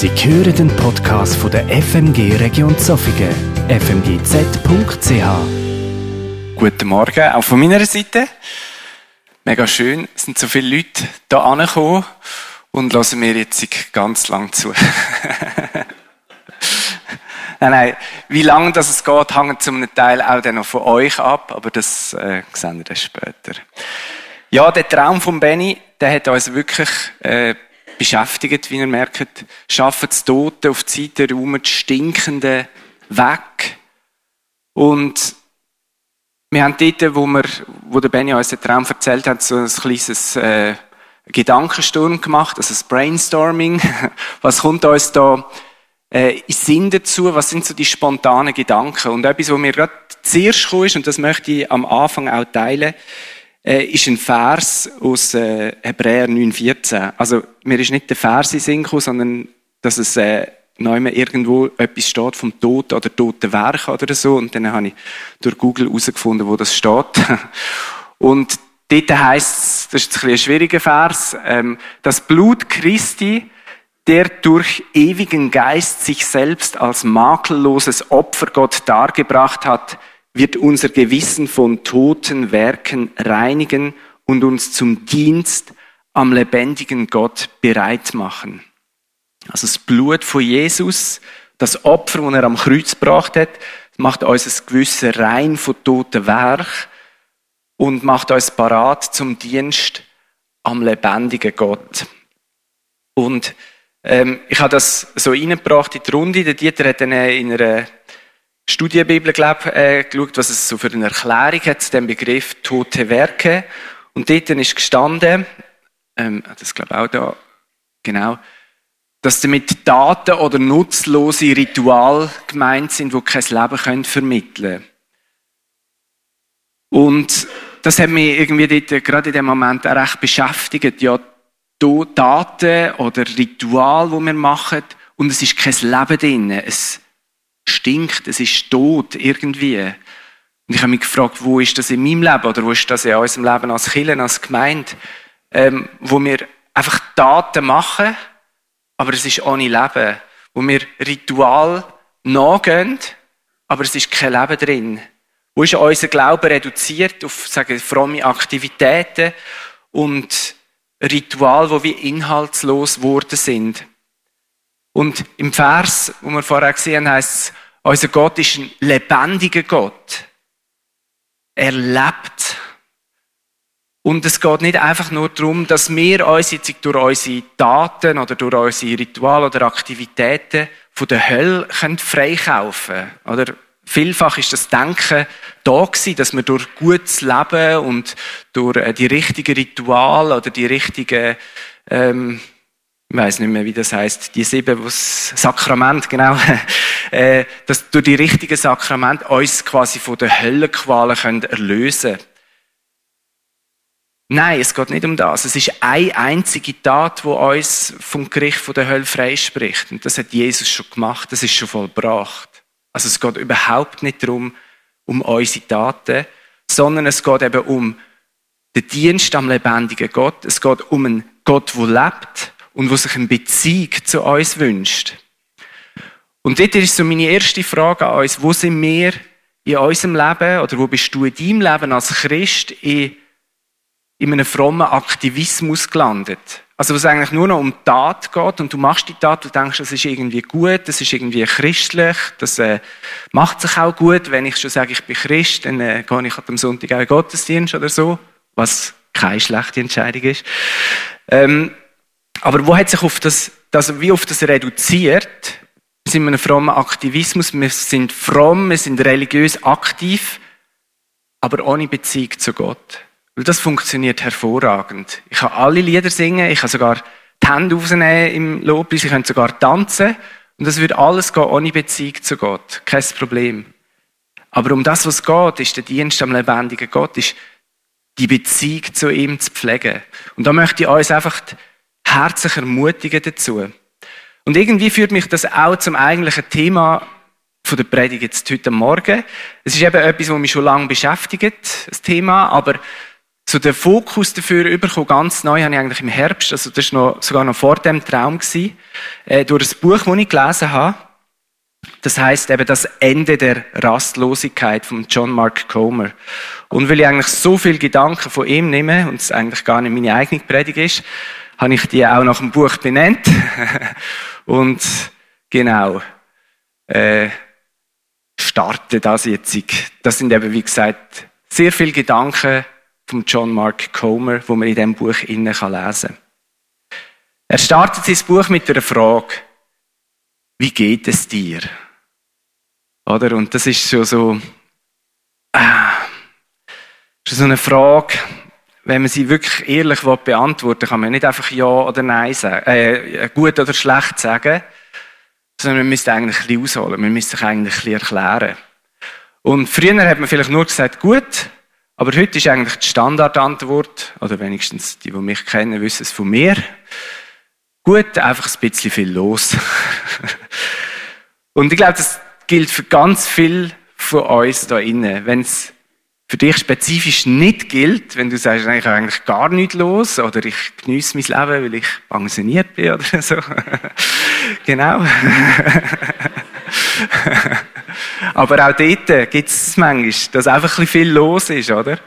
Sie hören den Podcast von der FMG Region Zofingen, fmgz.ch. Guten Morgen, auch von meiner Seite. Mega schön, es sind so viele Leute hier angekommen und lassen mir jetzt ganz lang zu. nein, nein, wie lange das es geht, hängt zum Teil auch dann noch von euch ab, aber das äh, sehen wir dann später. Ja, der Traum von Benny, der hat uns wirklich äh, beschäftigt, wie ihr merkt. Schaffen das Tote auf die Seite, räumen die Stinkenden weg. Und wir haben dort, wo, wir, wo der Benny uns den Traum erzählt hat, so ein kleines äh, Gedankensturm gemacht, also das Brainstorming. Was kommt uns da äh, in Sinn dazu? Was sind so die spontanen Gedanken? Und etwas, was mir gerade zuerst kam, ist, und das möchte ich am Anfang auch teilen, äh, ist ein Vers aus äh, Hebräer 9,14. Also, mir ist nicht der Vers in Sinn gekommen, sondern dass es äh, neu irgendwo etwas steht vom Tod oder toten Werk oder so. Und dann habe ich durch Google herausgefunden, wo das steht. Und dort heisst es, das ist ein, ein schwieriger Vers, ähm, das Blut Christi, der durch ewigen Geist sich selbst als makelloses Opfer Gott dargebracht hat, wird unser Gewissen von toten Werken reinigen und uns zum Dienst am lebendigen Gott bereit machen. Also das Blut von Jesus, das Opfer, das er am Kreuz gebracht hat, macht uns ein gewisses rein von toten Werk und macht uns parat zum Dienst am lebendigen Gott. Und ähm, ich habe das so reingebracht in die Runde. Der Dieter hat dann in einer Studienbibel glaub, äh, geschaut, was es so für eine Erklärung hat zu dem Begriff tote Werke. Und dort ist gestanden, ähm, das glaube auch da, genau, dass damit Daten oder nutzlose Ritual gemeint sind, die kein Leben können vermitteln Und das hat mich irgendwie dort, gerade in dem Moment auch recht beschäftigt. Ja, Daten oder Ritual, die wir machen, und es ist kein Leben drin. Es stinkt, es ist tot irgendwie. Und ich habe mich gefragt, wo ist das in meinem Leben oder wo ist das in unserem Leben als Kirche, als Gemeinde, ähm, wo wir einfach Taten machen, aber es ist ohne Leben. Wo wir Ritual nachgehen, aber es ist kein Leben drin. Wo ist unser Glaube reduziert auf, sagen, fromme Aktivitäten und Ritual, wo wir inhaltslos geworden sind. Und im Vers, wo wir vorher gesehen haben, heißt es, unser Gott ist ein lebendiger Gott. Er lebt. Und es geht nicht einfach nur darum, dass wir uns jetzt durch unsere Daten oder durch unsere Rituale oder Aktivitäten von der Hölle freikaufen können. Oder vielfach ist das Denken da gewesen, dass wir durch gutes Leben und durch äh, die richtigen Rituale oder die richtigen ähm, ich weiß nicht mehr, wie das heißt, die sieben, was Sakrament, genau, äh, dass durch die richtigen Sakrament uns quasi von der Höllenqualen können erlösen Nein, es geht nicht um das. Es ist eine einzige Tat, die uns vom Gericht von der Hölle freispricht. Und das hat Jesus schon gemacht, das ist schon vollbracht. Also es geht überhaupt nicht darum, um unsere Taten, sondern es geht eben um den Dienst am lebendigen Gott. Es geht um einen Gott, der lebt und wo sich eine Beziehung zu uns wünscht. Und dort ist so meine erste Frage an uns, wo sind wir in unserem Leben oder wo bist du in deinem Leben als Christ in, in einem frommen Aktivismus gelandet? Also, wo es eigentlich nur noch um Tat geht und du machst die Tat, du denkst, das ist irgendwie gut, das ist irgendwie christlich, das äh, macht sich auch gut. Wenn ich schon sage, ich bin Christ, dann äh, gehe ich am Sonntag auch in Gottesdienst oder so, was keine schlechte Entscheidung ist. Ähm, aber wo hat sich auf das, das, wie auf das reduziert? Wir sind in einem frommen Aktivismus, wir sind fromm, wir sind religiös aktiv, aber ohne Beziehung zu Gott. Weil das funktioniert hervorragend. Ich kann alle Lieder singen, ich kann sogar die Hände aufnehmen im Lobpreis, ich kann sogar tanzen. Und das wird alles gehen ohne Beziehung zu Gott. Kein Problem. Aber um das, was geht, ist der Dienst am lebendigen Gott, ist die Beziehung zu ihm zu pflegen. Und da möchte ich uns einfach herzlich ermutigen dazu. Und irgendwie führt mich das auch zum eigentlichen Thema von der Predigt jetzt heute Morgen. Es ist eben etwas, was mich schon lange beschäftigt, das Thema, aber so den Fokus dafür bekommen, ganz neu, habe ich eigentlich im Herbst, also das war noch, sogar noch vor dem Traum, gewesen, äh, durch ein Buch, das ich gelesen habe. Das heißt eben das Ende der Rastlosigkeit von John Mark Comer. Und weil ich eigentlich so viele Gedanken von ihm nehme und es eigentlich gar nicht meine eigene Predigt ist, habe ich die auch nach dem Buch benannt. und genau, äh, starte das jetzt. Das sind eben, wie gesagt, sehr viele Gedanken von John Mark Comer, wo man in diesem Buch innen kann lesen Er startet sein Buch mit einer Frage. Wie geht es dir? Oder? Und das ist schon so, äh, schon so eine Frage, wenn man sie wirklich ehrlich beantworten will, kann man nicht einfach Ja oder Nein sagen, äh, gut oder schlecht sagen, sondern man müsste eigentlich ein bisschen ausholen, man müsste sich eigentlich ein bisschen erklären. Und früher hat man vielleicht nur gesagt, gut, aber heute ist eigentlich die Standardantwort, oder wenigstens die, die mich kennen, wissen es von mir, gut, einfach ein bisschen viel los. Und ich glaube, das gilt für ganz viel von uns da innen. Wenn es für dich spezifisch nicht gilt, wenn du sagst, ich habe eigentlich gar nichts los oder ich genieße mein Leben, weil ich pensioniert bin oder so. genau. Aber auch dort gibt es manchmal, dass einfach ein viel los ist, oder?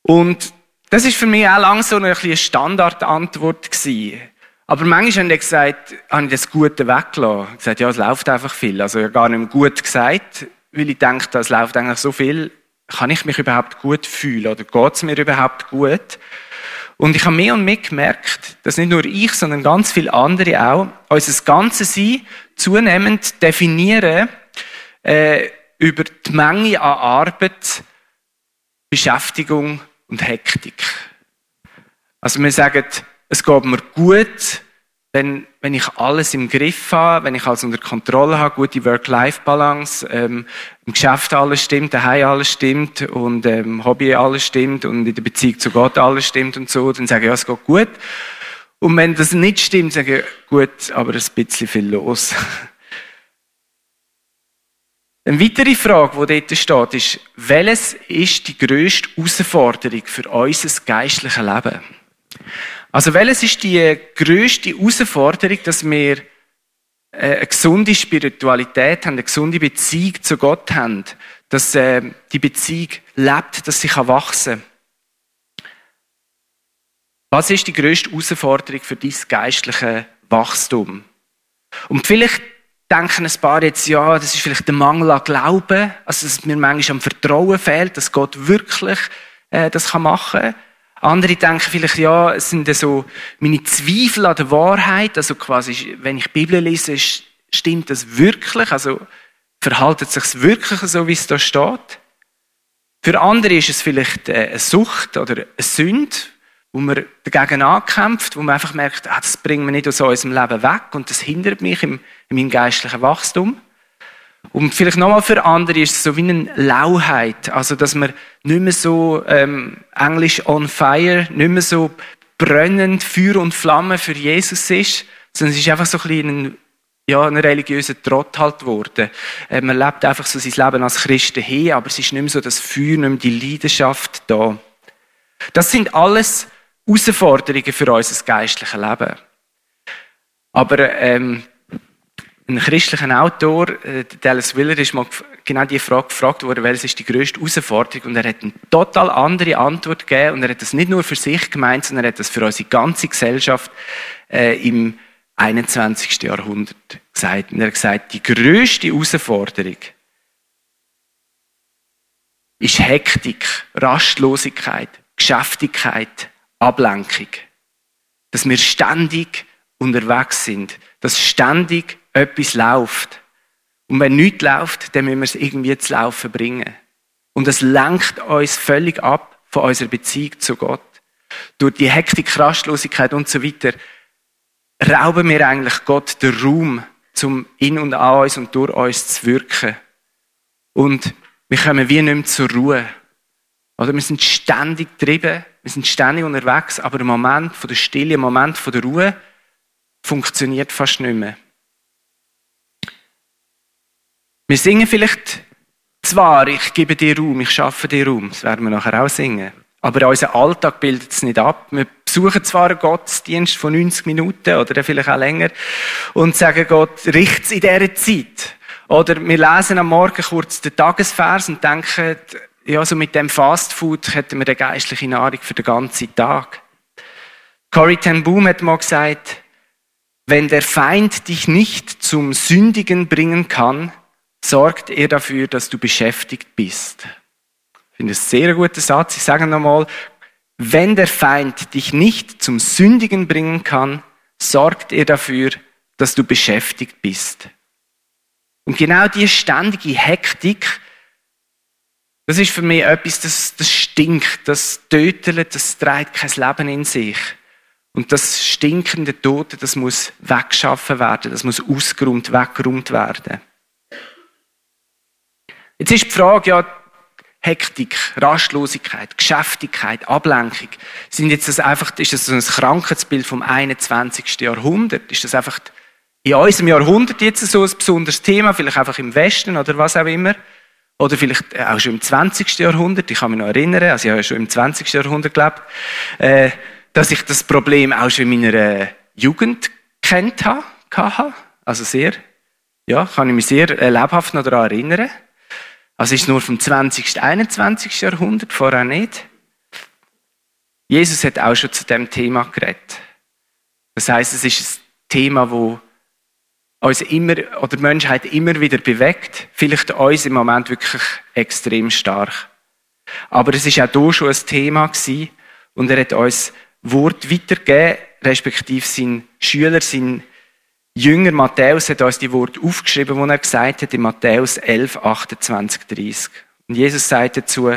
Und das ist für mich auch lange so eine, eine Standardantwort gewesen. Aber manchmal haben die gesagt, habe ich das Gute weggelassen. Ich gesagt, ja, es läuft einfach viel. Also, ich habe gar nicht mehr gut gesagt, weil ich denke, es läuft eigentlich so viel. Kann ich mich überhaupt gut fühlen? Oder geht es mir überhaupt gut? Und ich habe mehr und mehr gemerkt, dass nicht nur ich, sondern ganz viele andere auch unser ganzes Sein zunehmend definieren äh, über die Menge an Arbeit, Beschäftigung und Hektik. Also wir sagen, es geht mir gut, wenn, wenn ich alles im Griff habe, wenn ich alles unter Kontrolle habe, gute Work-Life-Balance, ähm, im Geschäft alles stimmt, daheim alles stimmt und ähm, Hobby alles stimmt und in der Beziehung zu Gott alles stimmt und so, dann sage ich, ja, es geht gut. Und wenn das nicht stimmt, sage ich, gut, aber ein bisschen viel los. Eine weitere Frage, die dort steht, ist, welches ist die grösste Herausforderung für unser geistliches Leben? Also welches ist die größte Herausforderung, dass wir äh, eine gesunde Spiritualität haben, eine gesunde Beziehung zu Gott haben, dass äh, die Beziehung lebt, dass sie wachsen kann. Was ist die größte Herausforderung für dein geistliche Wachstum? Und vielleicht denken ein paar jetzt, ja, das ist vielleicht der Mangel an Glauben, also dass mir manchmal am Vertrauen fehlt, dass Gott wirklich äh, das machen kann. Andere denken vielleicht, ja, es sind so meine Zweifel an der Wahrheit, also quasi, wenn ich die Bibel lese, stimmt das wirklich? Also, verhaltet es sich wirklich so, wie es da steht? Für andere ist es vielleicht äh, eine Sucht oder eine Sünde, wo man dagegen ankämpft, wo man einfach merkt, ah, das bringt mich nicht aus unserem Leben weg und das hindert mich in meinem geistlichen Wachstum. Und vielleicht nochmal für andere ist es so wie eine Lauheit, also dass man nicht mehr so ähm, englisch on fire, nicht mehr so brennend Feuer und Flamme für Jesus ist, sondern es ist einfach so ein bisschen ein, ja, ein religiöser Trott halt geworden. Äh, man lebt einfach so sein Leben als Christen hin, aber es ist nicht mehr so das Feuer, nicht mehr die Leidenschaft da. Das sind alles Herausforderungen für unser geistliches Leben. Aber ähm, ein christlicher Autor, äh, Dallas Willer, ist mal genau die Frage gefragt worden, welches ist die größte Herausforderung? Und er hat eine total andere Antwort gegeben. Und er hat das nicht nur für sich gemeint, sondern er hat das für unsere ganze Gesellschaft äh, im 21. Jahrhundert gesagt. Und er hat gesagt, die größte Herausforderung ist Hektik, Rastlosigkeit, Geschäftigkeit, Ablenkung. Dass wir ständig unterwegs sind, dass ständig etwas läuft. Und wenn nichts läuft, dann müssen wir es irgendwie zu laufen bringen. Und es lenkt uns völlig ab von unserer Beziehung zu Gott. Durch die Hektik, Rastlosigkeit und so weiter rauben wir eigentlich Gott den Raum, zum in und an uns und durch uns zu wirken. Und wir kommen wie nicht mehr zur Ruhe. Oder wir sind ständig getrieben, wir sind ständig unterwegs, aber der Moment von der Stille, der Moment von der Ruhe funktioniert fast nicht mehr. Wir singen vielleicht zwar, ich gebe dir Raum, ich schaffe dir Raum, das werden wir nachher auch singen. Aber unser Alltag bildet es nicht ab. Wir besuchen zwar einen Gottesdienst von 90 Minuten oder vielleicht auch länger und sagen Gott, richt's in dieser Zeit. Oder wir lesen am Morgen kurz den Tagesvers und denken, ja, so mit dem Fastfood hätten wir eine geistliche Nahrung für den ganzen Tag. Corrie ten Boom hat mal gesagt, wenn der Feind dich nicht zum Sündigen bringen kann, sorgt er dafür, dass du beschäftigt bist. Ich finde es sehr guter Satz. Ich sage nochmal, wenn der Feind dich nicht zum Sündigen bringen kann, sorgt er dafür, dass du beschäftigt bist. Und genau die ständige Hektik, das ist für mich etwas, das, das stinkt, das tötet, das trägt kein Leben in sich. Und das stinkende Tote, das muss weggeschaffen werden, das muss ausgeräumt, weggeräumt werden. Jetzt ist die Frage, ja, Hektik, Rastlosigkeit, Geschäftigkeit, Ablenkung, sind jetzt das einfach, ist das so ein Krankheitsbild vom 21. Jahrhundert? Ist das einfach in unserem Jahrhundert jetzt so ein besonderes Thema, vielleicht einfach im Westen oder was auch immer? Oder vielleicht auch schon im 20. Jahrhundert, ich kann mich noch erinnern, also ich habe ja schon im 20. Jahrhundert gelebt, äh, dass ich das Problem auch schon in meiner Jugend kennt habe. Also sehr, ja, kann ich mich sehr äh, lebhaft noch daran erinnern. Also ist nur vom 20. 21. Jahrhundert, vorher nicht. Jesus hat auch schon zu dem Thema geredet. Das heißt, es ist ein Thema, wo uns immer oder die Menschheit immer wieder bewegt. Vielleicht uns im Moment wirklich extrem stark. Aber es ist auch hier schon ein Thema gewesen und er hat uns Wort weitergegeben, respektive sein Schüler, sein Jünger Matthäus hat uns die Wort aufgeschrieben, wo er gesagt hat in Matthäus 11, 28, 30. Und Jesus sagt dazu,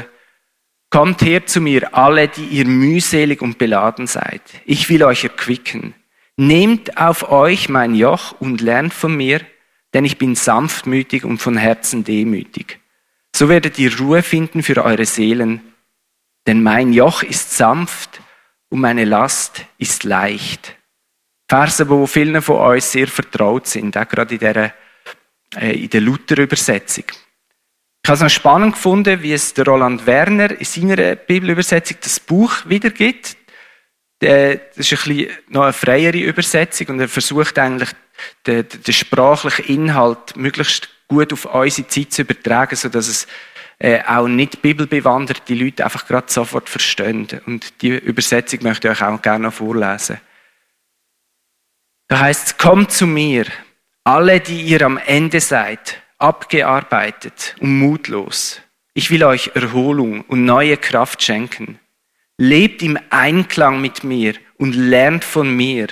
Kommt her zu mir, alle, die ihr mühselig und beladen seid. Ich will euch erquicken. Nehmt auf euch mein Joch und lernt von mir, denn ich bin sanftmütig und von Herzen demütig. So werdet ihr Ruhe finden für eure Seelen, denn mein Joch ist sanft und meine Last ist leicht. Verse, wo vielen von uns sehr vertraut sind, auch gerade in der, äh, in der Luther-Übersetzung. Ich habe es noch spannend gefunden, wie es der Roland Werner in seiner Bibelübersetzung das Buch wiedergibt. Das ist ein bisschen noch eine freiere Übersetzung und er versucht eigentlich, den, den sprachlichen Inhalt möglichst gut auf unsere Zeit zu übertragen, sodass es äh, auch nicht bibelbewanderte Leute einfach gerade sofort verstehen. Und die Übersetzung möchte ich euch auch gerne noch vorlesen. Da heißt kommt zu mir, alle, die ihr am Ende seid, abgearbeitet und mutlos. Ich will euch Erholung und neue Kraft schenken. Lebt im Einklang mit mir und lernt von mir,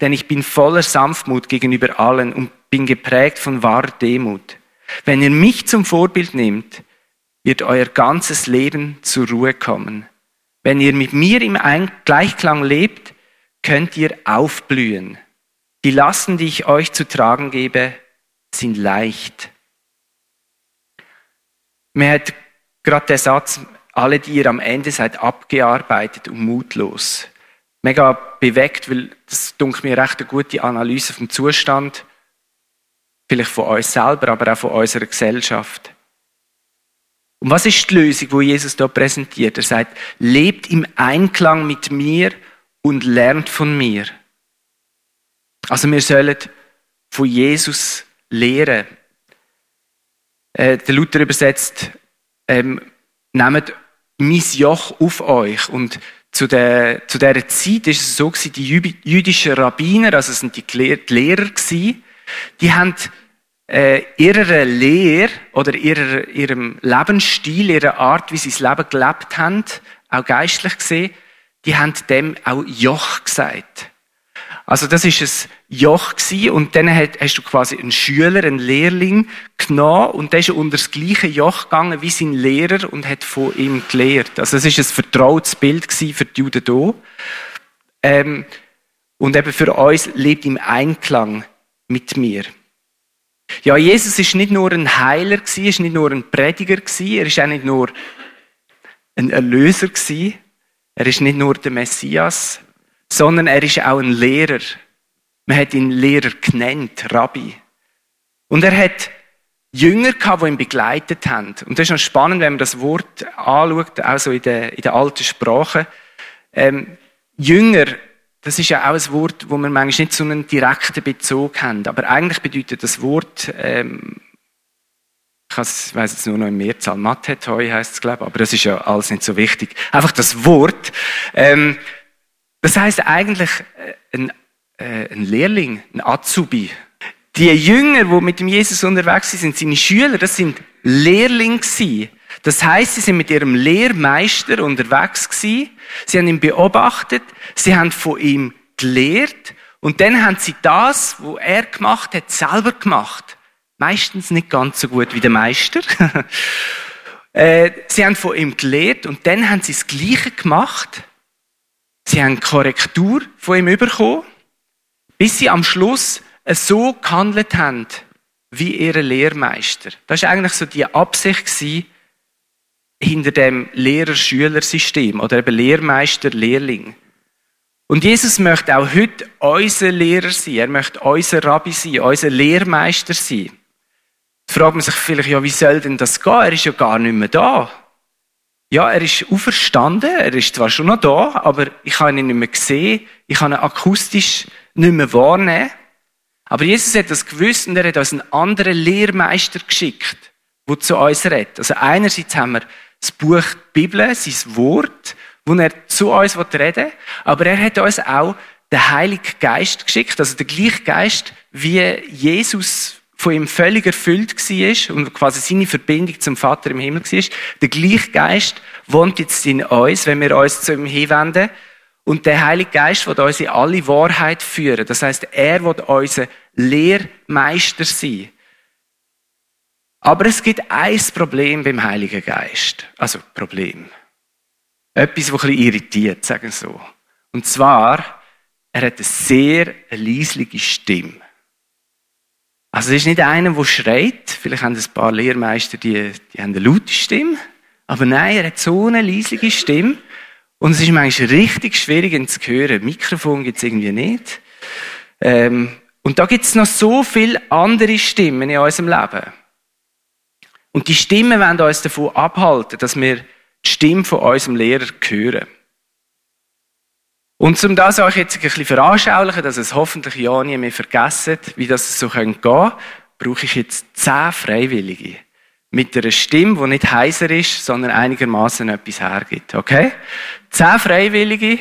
denn ich bin voller Sanftmut gegenüber allen und bin geprägt von wahrer Demut. Wenn ihr mich zum Vorbild nehmt, wird euer ganzes Leben zur Ruhe kommen. Wenn ihr mit mir im Gleichklang lebt, könnt ihr aufblühen. Die Lasten, die ich euch zu tragen gebe, sind leicht. Mir hat gerade der Satz, alle, die ihr am Ende seid, abgearbeitet und mutlos. Mega bewegt, weil das dunkelt mir recht eine gute Analyse vom Zustand, vielleicht von uns selber, aber auch von unserer Gesellschaft. Und was ist die Lösung, wo Jesus da präsentiert? Er sagt, lebt im Einklang mit mir und lernt von mir. Also wir sollen von Jesus lehren. Äh, der Luther übersetzt, ähm, nehmt mein Joch auf euch. Und zu der, zu dieser Zeit ist es so gewesen, die jüdischen Rabbiner, also sind die Lehrer gewesen, die haben äh, ihrer Lehre oder ihrer, ihrem Lebensstil, ihrer Art, wie sie das Leben gelebt haben, auch geistlich gesehen, die haben dem auch Joch gesagt. Also das ist ein Joch gewesen, und dann hast du quasi einen Schüler, einen Lehrling genommen und der ist unter das gleiche Joch gegangen wie sein Lehrer und hat von ihm gelehrt. Also das ist ein vertrautes Bild für die Juden hier. Ähm, und eben für uns lebt im Einklang mit mir. Ja, Jesus ist nicht nur ein Heiler gewesen, ist nicht nur ein Prediger gewesen, er ist auch nicht nur ein Erlöser gewesen, er ist nicht nur der Messias, sondern er ist auch ein Lehrer. Man hat ihn Lehrer genannt, Rabbi. Und er hat Jünger gehabt, die ihn begleitet haben. Und das ist noch spannend, wenn man das Wort anschaut, auch so in der, in der alten Sprache. Ähm, Jünger, das ist ja auch ein Wort, wo man manchmal nicht so einen direkten Bezug haben. Aber eigentlich bedeutet das Wort, ähm, ich weiß jetzt nur noch im Mehrzahl, Mathetoi heißt es, glaube ich, aber das ist ja alles nicht so wichtig. Einfach das Wort. Ähm, das heißt eigentlich äh, ein, äh, ein Lehrling, ein Azubi. Die Jünger, die mit dem Jesus unterwegs sind, seine Schüler, das sind Lehrlinge Das heißt, sie sind mit ihrem Lehrmeister unterwegs gewesen. Sie haben ihn beobachtet. Sie haben von ihm gelehrt. Und dann haben sie das, was er gemacht hat, selber gemacht. Meistens nicht ganz so gut wie der Meister. Äh, sie haben von ihm gelehrt und dann haben sie das Gleiche gemacht. Sie haben Korrektur von ihm bekommen, bis sie am Schluss so gehandelt haben wie ihre Lehrmeister. Das war eigentlich so die Absicht hinter dem Lehrer-Schüler-System oder eben Lehrmeister-Lehrling. Und Jesus möchte auch heute unser Lehrer sein. Er möchte unser Rabbi sein, unser Lehrmeister sein. Da fragt man sich vielleicht, ja, wie soll denn das gehen? Er ist ja gar nicht mehr da. Ja, er ist auferstanden, er ist zwar schon noch da, aber ich habe ihn nicht mehr gesehen, ich kann ihn akustisch nicht mehr wahrnehmen. Aber Jesus hat das gewusst und er hat uns einen anderen Lehrmeister geschickt, der zu uns redet. Also einerseits haben wir das Buch Bibel, sein Wort, wo er zu uns reden will, aber er hat uns auch den Heiligen Geist geschickt, also den gleichen Geist, wie Jesus von ihm völlig erfüllt war und quasi seine Verbindung zum Vater im Himmel war. Der gleiche Geist wohnt jetzt in uns, wenn wir uns zu ihm hinwenden und der Heilige Geist wird uns in alle Wahrheit führen. Das heißt, er wird unser Lehrmeister sein. Aber es gibt ein Problem beim Heiligen Geist. Also, Problem. Etwas, das ein bisschen irritiert, sagen wir so. Und zwar, er hat eine sehr leisliche Stimme. Also, es ist nicht einer, der schreit. Vielleicht haben ein paar Lehrmeister, die, die haben eine laute Stimme. Aber nein, er hat so eine leisliche Stimme. Und es ist manchmal richtig schwierig, ihn zu hören. Mikrofon gibt es irgendwie nicht. Ähm, und da gibt es noch so viele andere Stimmen in unserem Leben. Und die Stimmen wollen uns davon abhalten, dass wir die Stimme von unserem Lehrer hören. Und um das euch jetzt ein bisschen veranschaulichen, dass es hoffentlich ja nie mehr vergessen, wie das so gehen könnte, brauche ich jetzt zehn Freiwillige mit einer Stimme, die nicht heiser ist, sondern einigermaßen etwas hergibt. Okay? Zehn Freiwillige.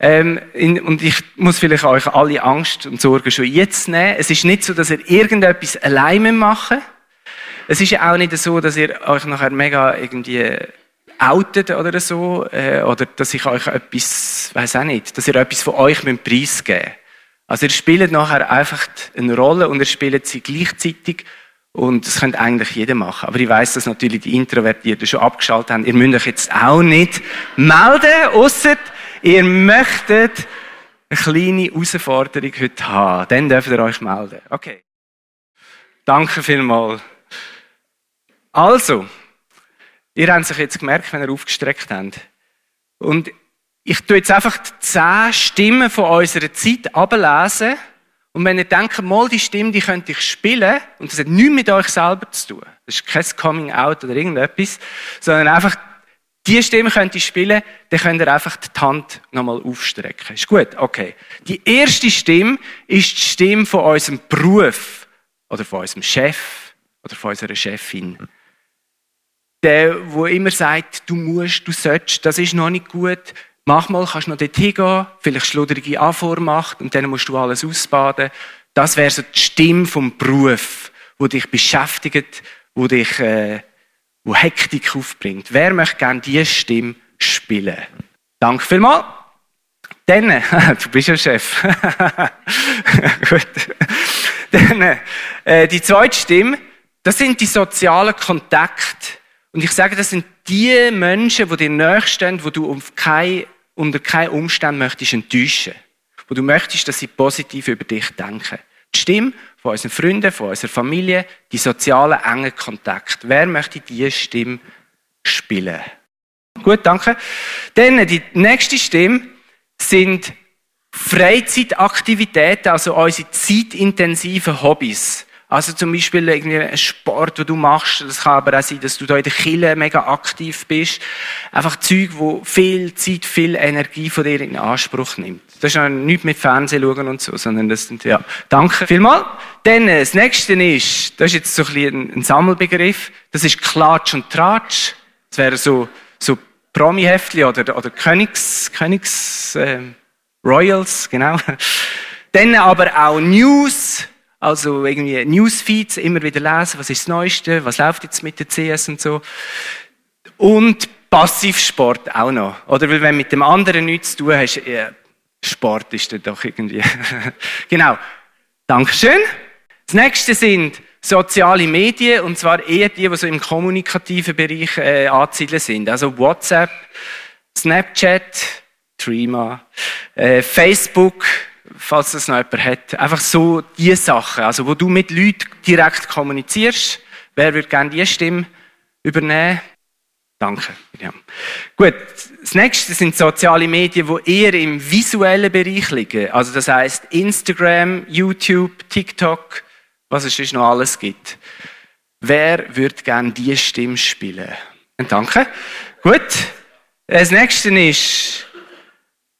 Ähm, in, und ich muss vielleicht euch alle Angst und Sorgen schon jetzt nehmen. Es ist nicht so, dass ihr irgendetwas alleine machen Es ist ja auch nicht so, dass ihr euch nachher mega irgendwie outet oder so, äh, oder dass ich euch etwas, weiß auch nicht, dass ihr etwas von euch preisgeben müsst. Also ihr spielt nachher einfach eine Rolle und ihr spielt sie gleichzeitig und das könnte eigentlich jeder machen. Aber ich weiß, dass natürlich die Introvertierten schon abgeschaltet haben. Ihr müsst euch jetzt auch nicht melden, ausser ihr möchtet eine kleine Herausforderung heute haben. Dann dürft ihr euch melden. Okay. Danke vielmals. Also, ihr habt sich jetzt gemerkt, wenn ihr aufgestreckt habt. Und ich tue jetzt einfach die zehn Stimmen von unserer Zeit ablesen und wenn ihr denkt, mal die Stimme, die könnte ich spielen, und das hat nichts mit euch selber zu tun, das ist kein Coming Out oder irgendetwas, sondern einfach, die Stimme könnt ihr spielen, dann könnt ihr einfach die Hand nochmal aufstrecken. Ist gut? Okay. Die erste Stimme ist die Stimme von unserem Beruf, oder von unserem Chef, oder von unserer Chefin. Der, wo immer sagt, du musst, du sollst, das ist noch nicht gut, Mach mal, kannst du noch dort hingehen, vielleicht schludrige Anvormacht und dann musst du alles ausbaden. Das wäre so die Stimme vom Beruf, wo dich beschäftigt, wo dich, äh, wo Hektik aufbringt. Wer möchte gerne diese Stimme spielen? Danke vielmals. Dann, du bist ja Chef. Gut. Dann, äh, die zweite Stimme, das sind die sozialen Kontakte. Und ich sage, das sind die Menschen, die dir nächstehen, wo du auf keine unter keinen Umständen möchtest enttäuschen. Wo du möchtest, dass sie positiv über dich denken. Die Stimme von unseren Freunden, von unserer Familie, die sozialen engen Kontakte. Wer möchte diese Stimme spielen? Gut, danke. Dann die nächste Stimme sind Freizeitaktivitäten, also unsere zeitintensiven Hobbys. Also zum Beispiel irgendwie ein Sport, den du machst. Das kann aber auch sein, dass du da in der Kille mega aktiv bist. Einfach Zeug, wo viel Zeit, viel Energie von dir in Anspruch nimmt. Das ist ja nichts mit Fernsehen schauen und so, sondern das sind, ja. Danke vielmals. Dann, äh, das nächste ist, das ist jetzt so ein bisschen ein Sammelbegriff. Das ist Klatsch und Tratsch. Das wäre so, so Promi-Heftli oder, oder Königs, Königs, äh, Royals, genau. Dann aber auch News, also irgendwie Newsfeeds, immer wieder lesen, was ist das Neueste, was läuft jetzt mit der CS und so. Und Passivsport auch noch. Oder weil wenn mit dem anderen nichts zu tun hast, ja, Sport ist dann doch irgendwie. genau. Dankeschön. Das nächste sind soziale Medien, und zwar eher die, die so im kommunikativen Bereich äh, anzusiedeln sind. Also WhatsApp, Snapchat, Trima, äh, Facebook, falls das noch jemand hat. Einfach so die Sachen, also wo du mit Leuten direkt kommunizierst. Wer würde gerne die Stimme übernehmen? Danke, Miriam. Gut, das nächste sind soziale Medien, die eher im visuellen Bereich liegen. Also das heißt Instagram, YouTube, TikTok, was es sonst noch alles gibt. Wer würde gerne die Stimme spielen? Danke. Gut. Das nächste ist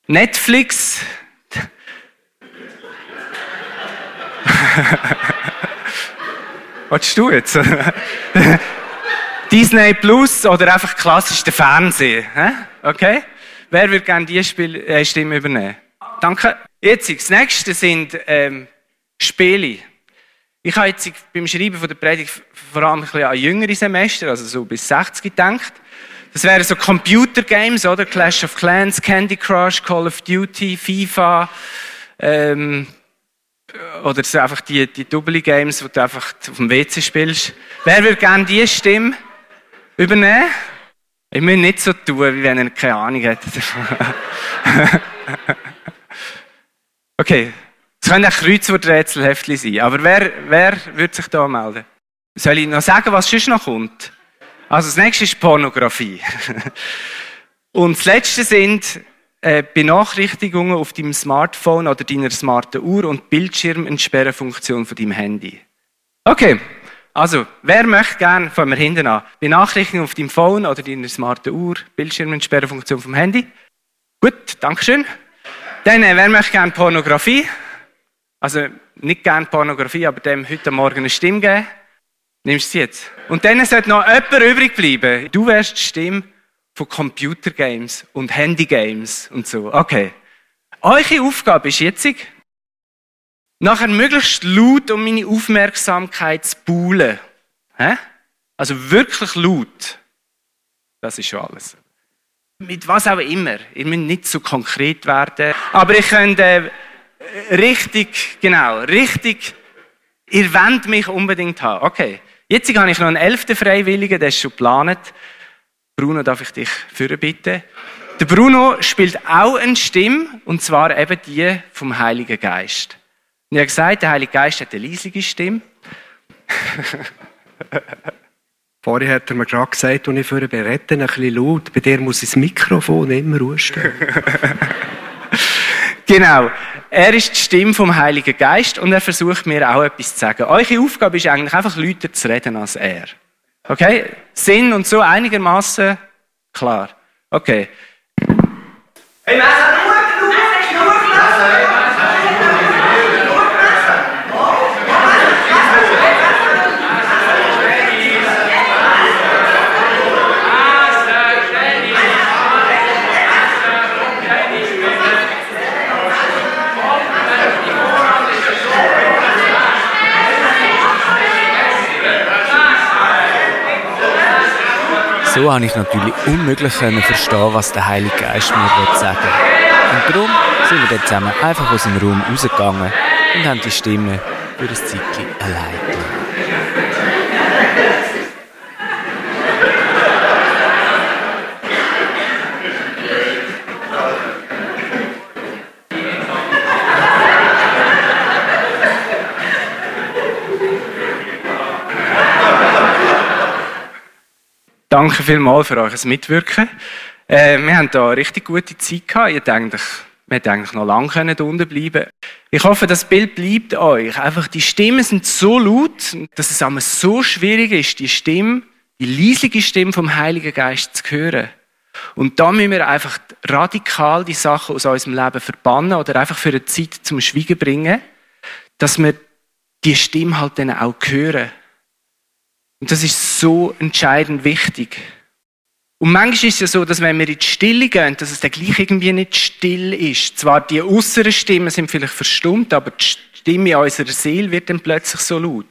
Netflix. Was du jetzt? Disney Plus oder einfach klassisch der Fernsehen? Okay? Wer würde gerne die Spiel äh, Stimme übernehmen? Danke. Jetzt, das nächste sind ähm, Spiele. Ich habe jetzt beim Schreiben von der Predigt vor allem ein bisschen an jüngere Semester, also so bis 60 gedacht. Das wären so Computer Games, oder? Clash of Clans, Candy Crush, Call of Duty, FIFA, ähm, oder so einfach die, die Double Games, die du einfach auf dem WC spielst. Wer würde gerne diese Stimme übernehmen? Ich muss nicht so tun, wie wenn er keine Ahnung hat. okay. Es können auch Kreuzworträtselheftchen sein. Aber wer, wer würde sich da melden? Soll ich noch sagen, was sonst noch kommt? Also das nächste ist Pornografie. Und das letzte sind Benachrichtigungen auf deinem Smartphone oder deiner smarten Uhr und Bildschirmentsperrenfunktion von deinem Handy. Okay, also wer möchte gerne, fangen wir hinten an, Benachrichtigungen auf deinem Phone oder deiner smarten Uhr, Bildschirmentsperrenfunktion vom Handy? Gut, Dankeschön. Dann, äh, wer möchte gerne Pornografie? Also nicht gerne Pornografie, aber dem heute Morgen eine Stimme geben. Nimmst du sie jetzt? Und dann sollte noch jemand übrig bleiben. Du wärst die Stimme von Computergames und Handygames und so. Okay. Eure Aufgabe ist jetzt, nachher möglichst laut um meine Aufmerksamkeit zu buhlen. Hä? Also wirklich laut. Das ist schon alles. Mit was auch immer. Ihr müsst nicht so konkret werden. Aber ich könnt äh, richtig, genau, richtig, ihr wollt mich unbedingt haben. Okay. Jetzt habe ich noch einen elften Freiwilligen, der ist schon geplant. Bruno, darf ich dich führen bitten? Der Bruno spielt auch eine Stimme, und zwar eben die vom Heiligen Geist. Und er hat gesagt, der Heilige Geist hat eine leisige Stimme. Vorher hat er mir gerade gesagt, als ich für ihn berette, ein bisschen laut, bei dir muss das Mikrofon immer ruhen Genau. Er ist die Stimme vom Heiligen Geist und er versucht mir auch etwas zu sagen. Eure Aufgabe ist eigentlich einfach, lauter zu reden als er. Okay? Sinn und so einigermaßen klar. Okay. Hey, So habe ich natürlich unmöglich verstehen, was der Heilige Geist mir sagen will. Und darum sind wir dann zusammen einfach aus dem Raum rausgegangen und haben die Stimme für ein Zeitchen allein Danke vielmals für euer Mitwirken. Äh, wir haben da eine richtig gute Zeit gehabt. Ich denke, wir Man hätte eigentlich noch lange können unten bleiben Ich hoffe, das Bild bleibt euch. Einfach, die Stimmen sind so laut, dass es einmal so schwierig ist, die Stimme, die leislige Stimme vom Heiligen Geist zu hören. Und da müssen wir einfach radikal die Sachen aus unserem Leben verbannen oder einfach für eine Zeit zum Schweigen bringen, dass wir die Stimme halt dann auch hören. Und das ist so entscheidend wichtig. Und manchmal ist es ja so, dass wenn wir in die Stille gehen, dass es dann gleich irgendwie nicht still ist. Zwar die äußeren Stimmen sind vielleicht verstummt, aber die Stimme unserer Seele wird dann plötzlich so laut.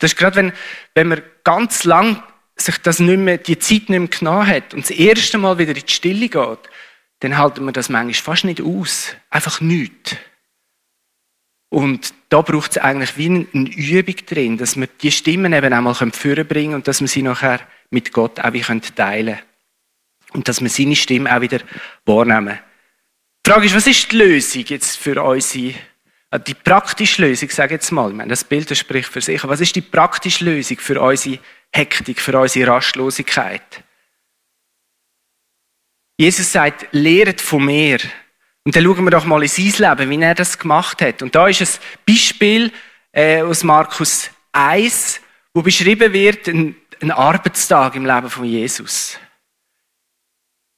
Das ist gerade, wenn, wenn man ganz lang sich das nicht mehr, die Zeit nicht mehr genommen hat und das erste Mal wieder in die Stille geht, dann halten wir das manchmal fast nicht aus. Einfach nichts. Und da braucht es eigentlich wie eine Übung drin, dass wir die Stimmen eben einmal führen bringen und dass wir sie nachher mit Gott auch wie teilen können. Und dass wir seine Stimme auch wieder wahrnehmen. Die Frage ist, was ist die Lösung jetzt für unsere, äh, die praktische Lösung, sage ich jetzt mal. Ich meine, das Bild das spricht für sich. Was ist die praktische Lösung für unsere Hektik, für unsere Rastlosigkeit? Jesus sagt, lehret von mir. Und dann schauen wir doch mal in sein Leben, wie er das gemacht hat. Und da ist ein Beispiel äh, aus Markus 1, wo beschrieben wird, ein, ein Arbeitstag im Leben von Jesus.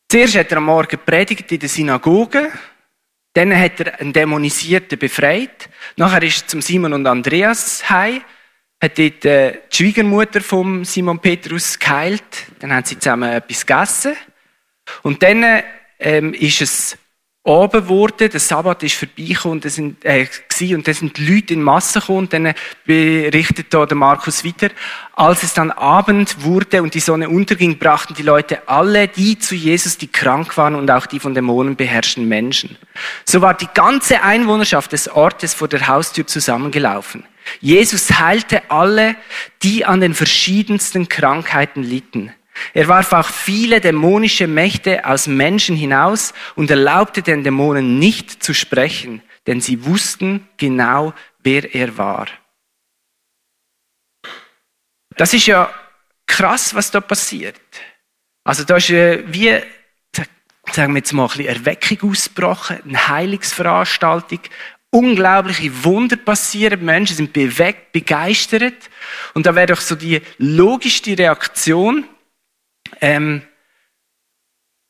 Zuerst hat er am Morgen predigt in der Synagoge. Dann hat er einen Dämonisierten befreit. Nachher ist er zum Simon und Andreas heim. Hat dort äh, die Schwiegermutter von Simon Petrus geheilt. Dann haben sie zusammen etwas gegessen. Und dann ähm, ist es Abend geworden, der Sabbat ist vorbeigekommen und, sind, äh, und dann sind die Leute in Massen gekommen und dann berichtet da der Markus weiter. Als es dann Abend wurde und die Sonne unterging, brachten die Leute alle die zu Jesus, die krank waren und auch die von Dämonen beherrschten Menschen. So war die ganze Einwohnerschaft des Ortes vor der Haustür zusammengelaufen. Jesus heilte alle, die an den verschiedensten Krankheiten litten. Er warf auch viele dämonische Mächte aus Menschen hinaus und erlaubte den Dämonen nicht zu sprechen, denn sie wussten genau, wer er war. Das ist ja krass, was da passiert. Also da ist wie, sagen wir jetzt mal, ein bisschen Erweckung ausgebrochen, eine Heilungsveranstaltung, unglaubliche Wunder passieren, Menschen sind bewegt, begeistert. Und da wäre doch so die logischste Reaktion, ähm,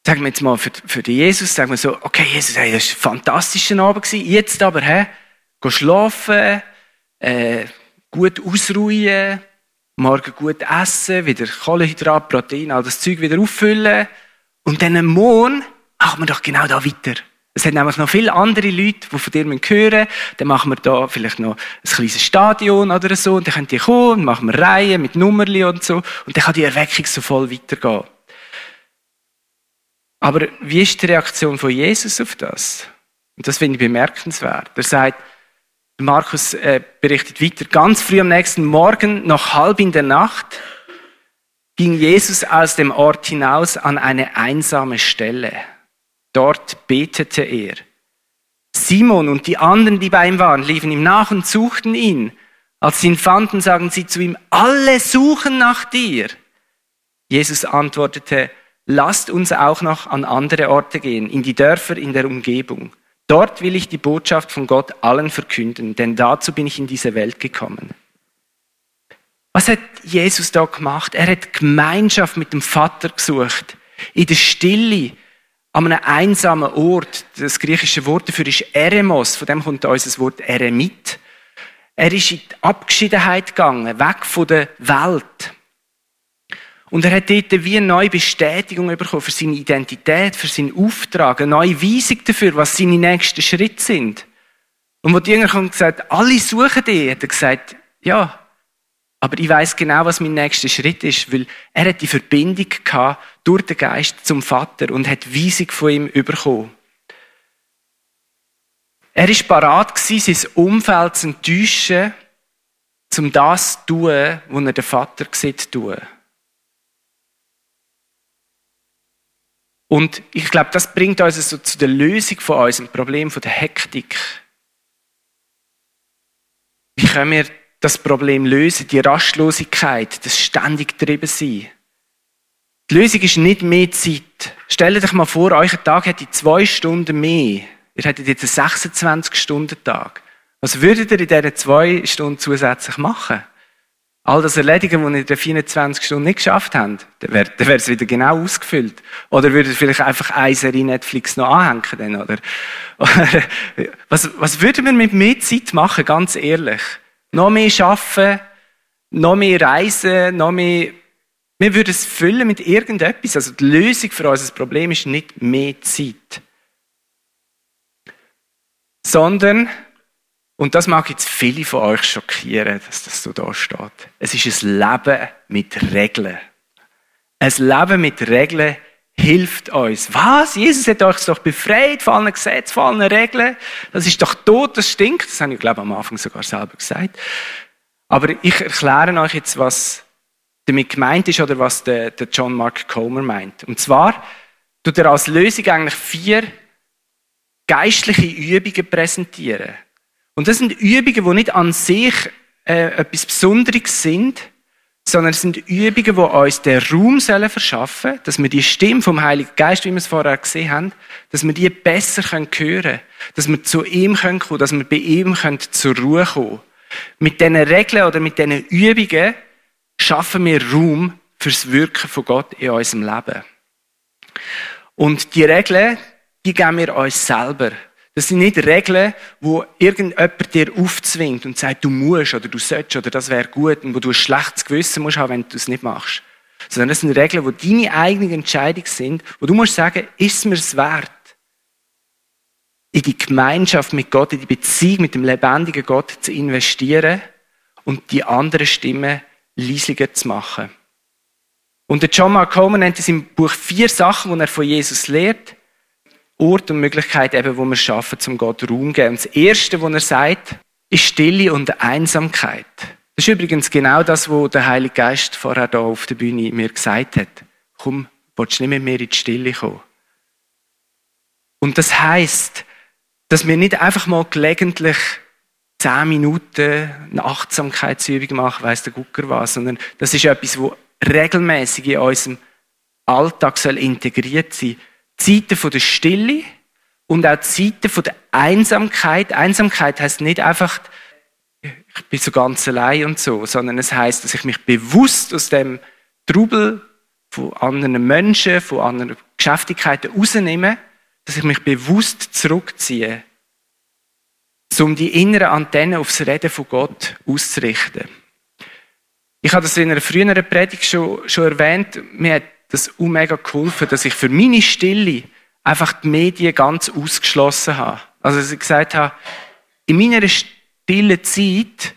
sagen wir jetzt mal für, für den Jesus, sagen wir so, okay, Jesus, hey, das war ein fantastischer Abend gewesen. Jetzt aber, hä, geh schlafen, äh, gut ausruhen, morgen gut essen, wieder Kohlenhydrat, Protein, all das Zeug wieder auffüllen. Und dann morgen machen wir doch genau da weiter. Es hat nämlich noch viele andere Leute, die von dir hören müssen. Dann machen wir da vielleicht noch ein kleines Stadion oder so. Und dann können die kommen, und machen wir Reihen mit Nummerli und so. Und dann kann die Erweckung so voll weitergehen. Aber wie ist die Reaktion von Jesus auf das? Und das finde ich bemerkenswert. Er sagt, Markus äh, berichtet weiter, ganz früh am nächsten Morgen, noch halb in der Nacht, ging Jesus aus dem Ort hinaus an eine einsame Stelle. Dort betete er. Simon und die anderen, die bei ihm waren, liefen ihm nach und suchten ihn. Als sie ihn fanden, sagen sie zu ihm, alle suchen nach dir. Jesus antwortete, lasst uns auch noch an andere Orte gehen, in die Dörfer in der Umgebung. Dort will ich die Botschaft von Gott allen verkünden, denn dazu bin ich in diese Welt gekommen. Was hat Jesus da gemacht? Er hat Gemeinschaft mit dem Vater gesucht, in der Stille, an einem einsamen Ort. Das griechische Wort dafür ist Eremos, von dem kommt unser Wort Eremit. Er ist in die Abgeschiedenheit gegangen, weg von der Welt. Und er hat dort wie eine neue Bestätigung bekommen für seine Identität, für seinen Auftrag, eine neue Weisung dafür, was seine nächsten Schritte sind. Und wo die Jünger haben gesagt, alle suchen dich, hat er gesagt, ja, aber ich weiß genau, was mein nächster Schritt ist, weil er hat die Verbindung gehabt durch den Geist zum Vater und hat Weisung von ihm bekommen. Er ist parat sein Umfeld zu enttäuschen, um das zu tun, was er den Vater sieht tun. Und ich glaube, das bringt uns so zu der Lösung von unserem Problem, von der Hektik. Wie können wir das Problem lösen, die Rastlosigkeit, das ständig getrieben sein. Die Lösung ist nicht mehr Zeit. Stellt euch mal vor, euer Tag hätte zwei Stunden mehr. Ihr hättet jetzt einen 26-Stunden-Tag. Was würdet ihr in diesen zwei Stunden zusätzlich machen? All das erledigen, was ihr in den 24 Stunden nicht geschafft habt, dann wäre dann es wieder genau ausgefüllt. Oder würdet ihr vielleicht einfach eine Serie Netflix noch anhängen, dann, oder? oder was, was würden wir mit mehr Zeit machen, ganz ehrlich? Noch mehr arbeiten, noch mehr reisen, noch mehr, wir würden es füllen mit irgendetwas. Also die Lösung für unser Problem ist nicht mehr Zeit. Sondern und das mag jetzt viele von euch schockieren, dass das so da steht. Es ist ein Leben mit Regeln. Ein Leben mit Regeln hilft uns. Was? Jesus hat euch doch befreit von allen Gesetzen, von allen Regeln. Das ist doch tot, das stinkt. Das habe ich, glaube ich, am Anfang sogar selber gesagt. Aber ich erkläre euch jetzt, was damit gemeint ist oder was der, der John Mark Comer meint. Und zwar tut er als Lösung eigentlich vier geistliche Übungen präsentieren. Und das sind Übungen, die nicht an sich äh, etwas Besonderes sind, sondern es sind Übungen, die uns den Raum verschaffen sollen, dass wir die Stimme vom Heiligen Geist, wie wir es vorher gesehen haben, dass wir die besser hören können, dass wir zu ihm kommen können, dass wir bei ihm zur Ruhe kommen. Mit diesen Regeln oder mit diesen Übungen schaffen wir Raum fürs Wirken von Gott in unserem Leben. Und die Regeln, die geben wir uns selber. Das sind nicht Regeln, wo irgendjemand dir aufzwingt und sagt, du musst oder du sollst oder das wäre gut und wo du ein schlechtes Gewissen musst haben, wenn du es nicht machst. Sondern das sind Regeln, wo deine eigene Entscheidung sind, wo du musst sagen, ist mir es wert, in die Gemeinschaft mit Gott, in die Beziehung mit dem lebendigen Gott zu investieren und die andere Stimme leislicher zu machen. Und der John Mark Coleman nennt es im Buch vier Sachen, die er von Jesus lehrt. Ort und Möglichkeit eben, wo wir schaffen, zum Gott Raum geben. Und das Erste, was er sagt, ist Stille und Einsamkeit. Das ist übrigens genau das, was der Heilige Geist vorher da auf der Bühne mir gesagt hat. Komm, willst du nicht mit mir in die Stille kommen? Und das heißt, dass wir nicht einfach mal gelegentlich zehn Minuten eine Achtsamkeitsübung machen, weiss der Gucker was, sondern das ist etwas, wo regelmäßig in unserem Alltag soll integriert sein Zeiten der Stille und auch Zeiten der Einsamkeit. Einsamkeit heißt nicht einfach, ich bin so ganz allein und so, sondern es heißt, dass ich mich bewusst aus dem Trubel von anderen Menschen, von anderen Geschäftigkeiten rausnehme, dass ich mich bewusst zurückziehe, um die innere Antenne aufs Reden von Gott auszurichten. Ich habe das in einer früheren Predigt schon, schon erwähnt. Mir hat das mega geholfen, dass ich für meine Stille einfach die Medien ganz ausgeschlossen habe. Also, dass ich gesagt habe, in meiner stillen Zeit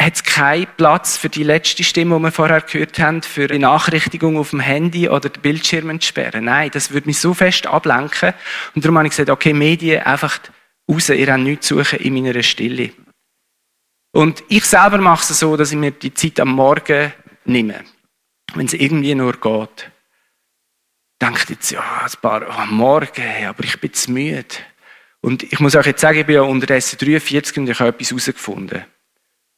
hat es keinen Platz für die letzte Stimme, die wir vorher gehört haben, für eine Nachrichtigung auf dem Handy oder den Bildschirm zu sperren. Nein, das würde mich so fest ablenken. Und darum habe ich gesagt, okay, Medien einfach raus, ihr habt nichts zu suchen in meiner Stille. Und ich selber mache es so, dass ich mir die Zeit am Morgen nehme wenn es irgendwie nur geht. Denkt jetzt, ja, ein paar oh, Morgen, aber ich bin zu müde. Und ich muss euch jetzt sagen, ich bin ja unterdessen 43 und ich habe etwas herausgefunden,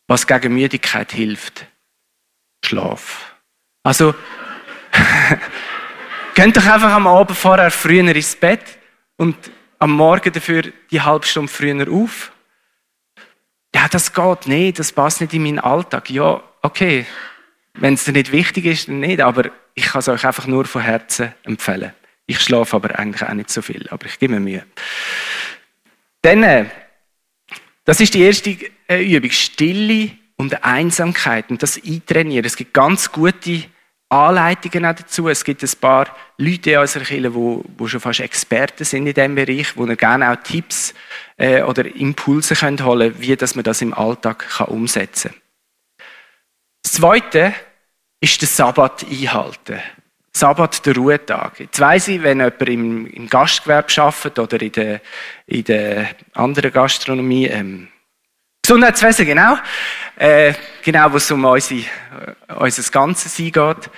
was gegen Müdigkeit hilft. Schlaf. Also, könnt doch einfach am Abend vorher früher ins Bett und am Morgen dafür die halbe Stunde früher auf. Ja, das geht nicht, das passt nicht in meinen Alltag. Ja, okay, wenn es dir nicht wichtig ist, dann nicht. Aber ich kann es euch einfach nur von Herzen empfehlen. Ich schlafe aber eigentlich auch nicht so viel, aber ich gebe mir Mühe. Dann, äh, das ist die erste äh, Übung. Stille und Einsamkeit. Und das eintrainieren. Es gibt ganz gute Anleitungen auch dazu. Es gibt ein paar Leute in unserer Kirche, die, schon fast Experten sind in diesem Bereich, wo ihr gerne auch Tipps äh, oder Impulse könnt holen wie man das im Alltag umsetzen kann. Das Zweite ist der Sabbat einhalten. Sabbat, der Ruhetag. Jetzt weiss ich, wenn jemand im, im Gastgewerbe arbeitet oder in der, in der anderen Gastronomie, ähm, Gesundheitswesen, genau, äh, genau, wo es um unsere, äh, unser Ganzes geht.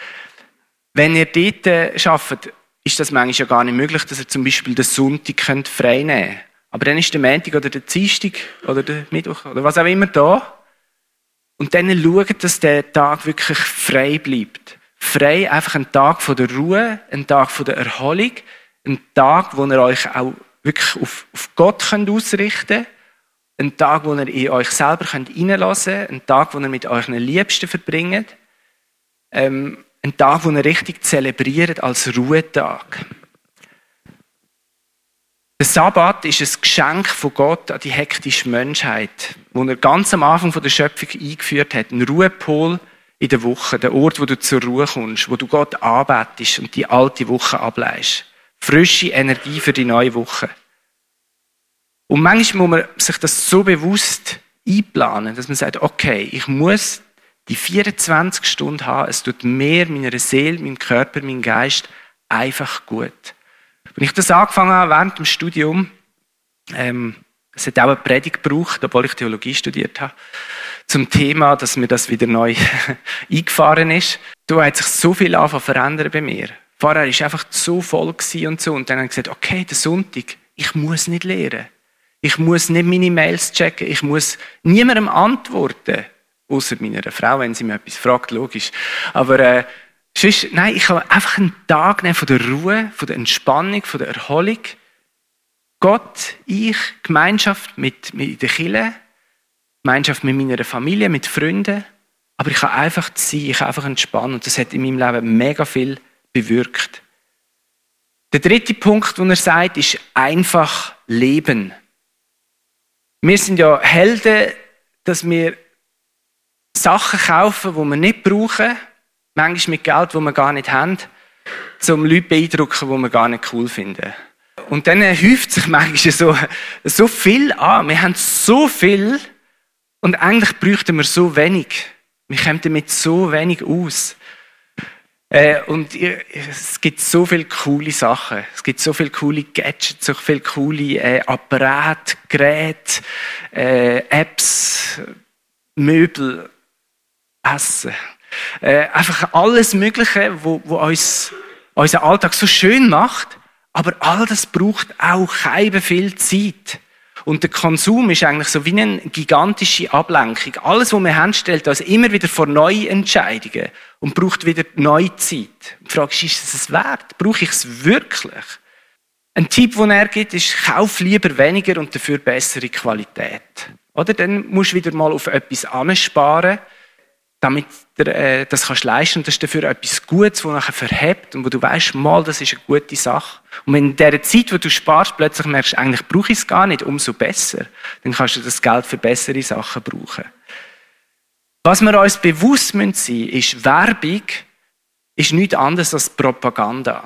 Wenn ihr dort äh, arbeitet, ist das manchmal ja gar nicht möglich, dass ihr zum Beispiel den Sonntag frei nehmen könnt. Aber dann ist der Montag oder der Dienstag oder der Mittwoch oder was auch immer da. Und dann schaut, dass der Tag wirklich frei bleibt. Frei, einfach ein Tag von der Ruhe, ein Tag von der Erholung, ein Tag, wo ihr euch auch wirklich auf, auf Gott könnt ausrichten könnt. Ein Tag, wo ihr in euch selber könnt reinlassen könnt. Ein Tag, wo ihr mit euren Liebsten verbringt. Ähm, ein Tag, wo ihr richtig zelebriert als Ruhetag. Der Sabbat ist ein Geschenk von Gott an die hektische Menschheit, wo er ganz am Anfang der Schöpfung eingeführt hat. Ein Ruhepol in der Woche, der Ort, wo du zur Ruhe kommst, wo du Gott anbetest und die alte Woche ableist. Frische Energie für die neue Woche. Und manchmal muss man sich das so bewusst einplanen, dass man sagt, okay, ich muss die 24 Stunden haben, es tut mir, meiner Seele, meinem Körper, meinem Geist einfach gut. Wenn ich das angefangen habe während dem Studium, ähm, es hat auch eine Predigt gebraucht, obwohl ich Theologie studiert habe, zum Thema, dass mir das wieder neu eingefahren ist. Da hat sich so viel angefangen verändern bei mir. Vorher war einfach so voll und so. Und dann habe ich gesagt, okay, der Sonntag, ich muss nicht lehren. Ich muss nicht meine Mails checken. Ich muss niemandem antworten. Außer meiner Frau, wenn sie mir etwas fragt, logisch. Aber, äh, sonst, nein, ich habe einfach einen Tag nehmen von der Ruhe, von der Entspannung, von der Erholung. Gott, ich, Gemeinschaft mit, mit den Kindern, Gemeinschaft mit meiner Familie, mit Freunden. Aber ich kann einfach sein, ich kann einfach entspannen. Und das hat in meinem Leben mega viel bewirkt. Der dritte Punkt, den er sagt, ist einfach leben. Wir sind ja Helden, dass wir Sachen kaufen, die wir nicht brauchen, manchmal mit Geld, das wir gar nicht haben, um Leute beeindrucken, die wir gar nicht cool finden. Und dann häuft sich manchmal so, so viel an. Wir haben so viel und eigentlich bräuchten wir so wenig. Wir kommen damit so wenig aus. Äh, und es gibt so viele coole Sachen. Es gibt so viele coole Gadgets, so viele coole äh, Apparate, Geräte, äh, Apps, Möbel, Essen. Äh, einfach alles Mögliche, wo, wo uns unseren Alltag so schön macht. Aber all das braucht auch keine viel Zeit. Und der Konsum ist eigentlich so wie eine gigantische Ablenkung. Alles, was wir haben, stellt uns immer wieder vor neue Entscheidungen und braucht wieder neue Zeit. Die Frage ist, ist es wert? Brauche ich es wirklich? Ein Tipp, den er gibt, ist, kauf lieber weniger und dafür bessere Qualität. Oder? Dann musst du wieder mal auf etwas ansparen damit du äh, das kannst leisten. Und das ist dafür etwas Gutes, das nachher verhebt und wo du weißt, mal, das ist eine gute Sache. Und wenn in dieser Zeit, wo du sparst, plötzlich merkst, eigentlich brauche ich es gar nicht, umso besser, dann kannst du das Geld für bessere Sachen brauchen. Was wir uns bewusst sein müssen, ist, Werbung ist nichts anderes als Propaganda.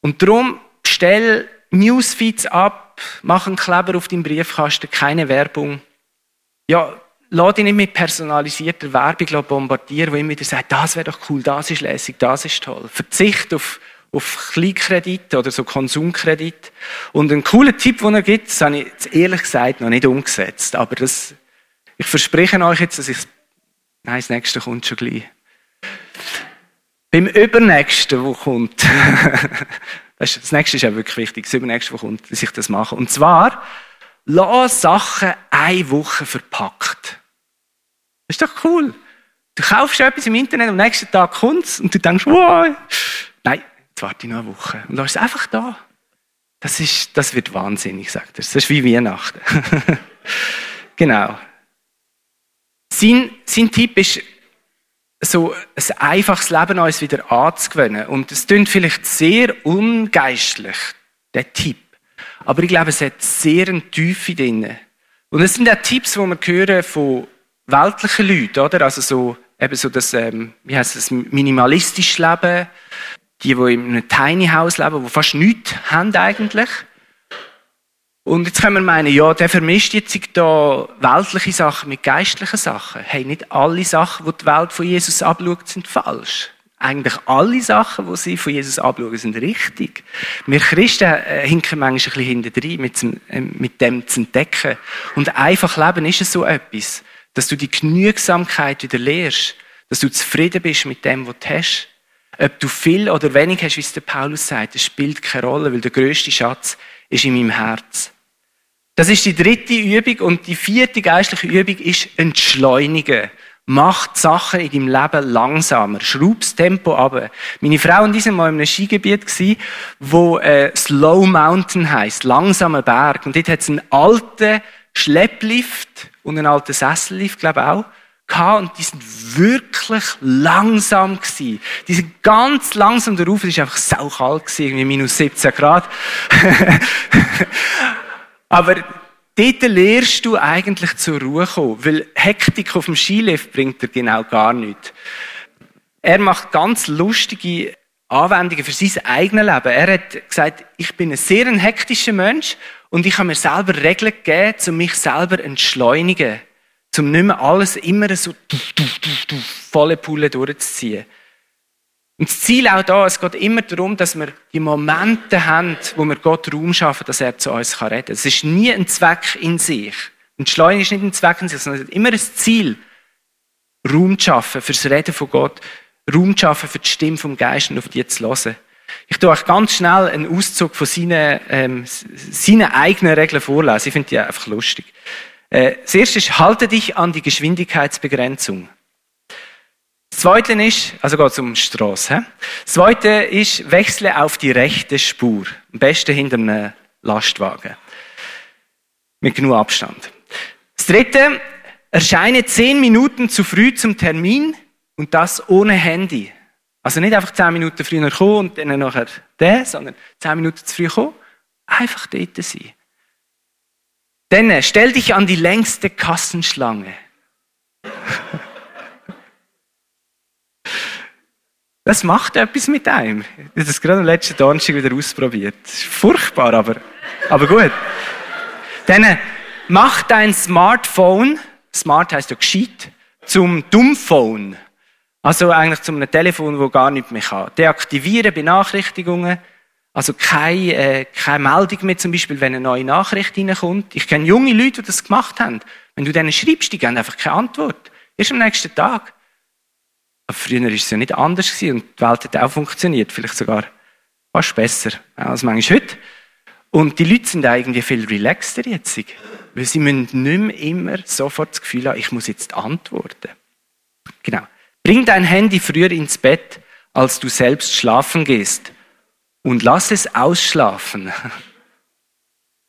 Und darum stell Newsfeeds ab, mach einen Kleber auf deinem Briefkasten, keine Werbung. Ja, lass dich nicht mit personalisierter Werbung bombardieren, wo immer wieder sagt, das wäre doch cool, das ist lässig, das ist toll. Verzicht auf, auf Kleinkredite oder so Konsumkredit. Und ein cooler Tipp, den er gibt, das habe ich ehrlich gesagt noch nicht umgesetzt. Aber das, ich verspreche euch jetzt, dass ich nein, das nächste kommt schon gleich. Beim übernächsten, wo kommt, das nächste ist ja wirklich wichtig, das übernächste, wo kommt, dass ich das mache. Und zwar, lass Sachen eine Woche verpackt. Das ist doch cool. Du kaufst etwas im Internet, am nächsten Tag kommt's und du denkst, wow, nein, jetzt warte ich noch eine Woche. Und lass es einfach da. Das, ist, das wird wahnsinnig, sagt er. Das ist wie Weihnachten. genau. Sein, sein Tipp ist, so ein einfaches Leben uns wieder anzugewöhnen. Und es klingt vielleicht sehr ungeistlich, der Tipp. Aber ich glaube, es hat sehr eine Tiefe drin. Und es sind auch Tipps, die wir hören von weltlichen Leuten, oder? Also so, eben so das, ähm, wie das, minimalistisches Leben. Die, die in einem Tiny House leben, die fast nichts haben eigentlich. Und jetzt können wir meinen, ja, der vermischt jetzt da weltliche Sachen mit geistlichen Sachen. Hey, nicht alle Sachen, die die Welt von Jesus abschaut, sind falsch eigentlich alle Sachen, die sie von Jesus anschauen, sind richtig. Wir Christen äh, hinken manchmal ein bisschen hinterher, mit, äh, mit dem zu entdecken. Und einfach Leben ist es so etwas, dass du die Genügsamkeit wieder lehrst, dass du zufrieden bist mit dem, was du hast. Ob du viel oder wenig hast, wie es der Paulus sagt, das spielt keine Rolle, weil der größte Schatz ist in meinem Herz. Das ist die dritte Übung und die vierte geistliche Übung ist Entschleunigen. Mach die Sachen in deinem Leben langsamer. Schraub das Tempo ab. Meine Frau und ich waren mal in einem Skigebiet, wo äh, Slow Mountain heisst, langsamer Berg. Und dort hat es einen alten Schlepplift und einen alten Sessellift, glaube ich auch gehabt und die sind wirklich langsam gewesen. Die sind ganz langsam darauf, es war einfach saukalt gewesen, irgendwie minus 17 Grad. Aber dort lernst du eigentlich zur Ruhe kommen, weil Hektik auf dem Skilift bringt dir genau gar nichts. Er macht ganz lustige Anwendungen für sein eigenes Leben. Er hat gesagt, ich bin ein sehr hektischer Mensch und ich habe mir selber Regeln gegeben, um mich selber zu entschleunigen um nicht mehr alles immer so volle Pulle durchzuziehen. Und das Ziel auch da, es geht immer darum, dass wir die Momente haben, wo wir Gott Raum schaffen, dass er zu uns reden kann. Es ist nie ein Zweck in sich. Entschleunigung ist nicht ein Zweck in sich, sondern es ist immer ein Ziel, Raum zu schaffen fürs Reden von Gott, Raum zu schaffen für die Stimme vom Geist und auf die zu hören. Ich tue euch ganz schnell einen Auszug von seinen, ähm, seinen eigenen Regeln vorlesen. Ich finde die einfach lustig. Äh, das erste ist, halte dich an die Geschwindigkeitsbegrenzung. Das zweite ist, also geht es um Straße. Das zweite ist, wechsle auf die rechte Spur. Am besten hinter einem Lastwagen. Mit genug Abstand. Das dritte, erscheine zehn Minuten zu früh zum Termin und das ohne Handy. Also nicht einfach zehn Minuten früher kommen und dann nachher der, sondern zehn Minuten zu früh kommen. Einfach dort sein. Denn äh, stell dich an die längste Kassenschlange. Das macht etwas mit einem. Ich habe das gerade am letzten Donnerstag wieder ausprobiert. Furchtbar, aber, aber gut. Dann äh, mach dein Smartphone, Smart heißt ja gescheit, zum Dummphone. Also eigentlich zu einem Telefon, wo gar nicht mehr kann. Deaktiviere Benachrichtigungen, also keine, äh, keine Meldung mehr, zum Beispiel, wenn eine neue Nachricht reinkommt. Ich kenne junge Leute, die das gemacht haben. Wenn du denen schreibst, die geben einfach keine Antwort. Erst am nächsten Tag. Früher war es ja nicht anders gewesen und die Welt hat auch funktioniert. Vielleicht sogar fast besser als manchmal heute. Und die Leute sind eigentlich viel relaxter jetzt. Weil sie müssen nicht mehr immer sofort das Gefühl haben, ich muss jetzt antworten. Genau. Bring dein Handy früher ins Bett, als du selbst schlafen gehst und lass es ausschlafen.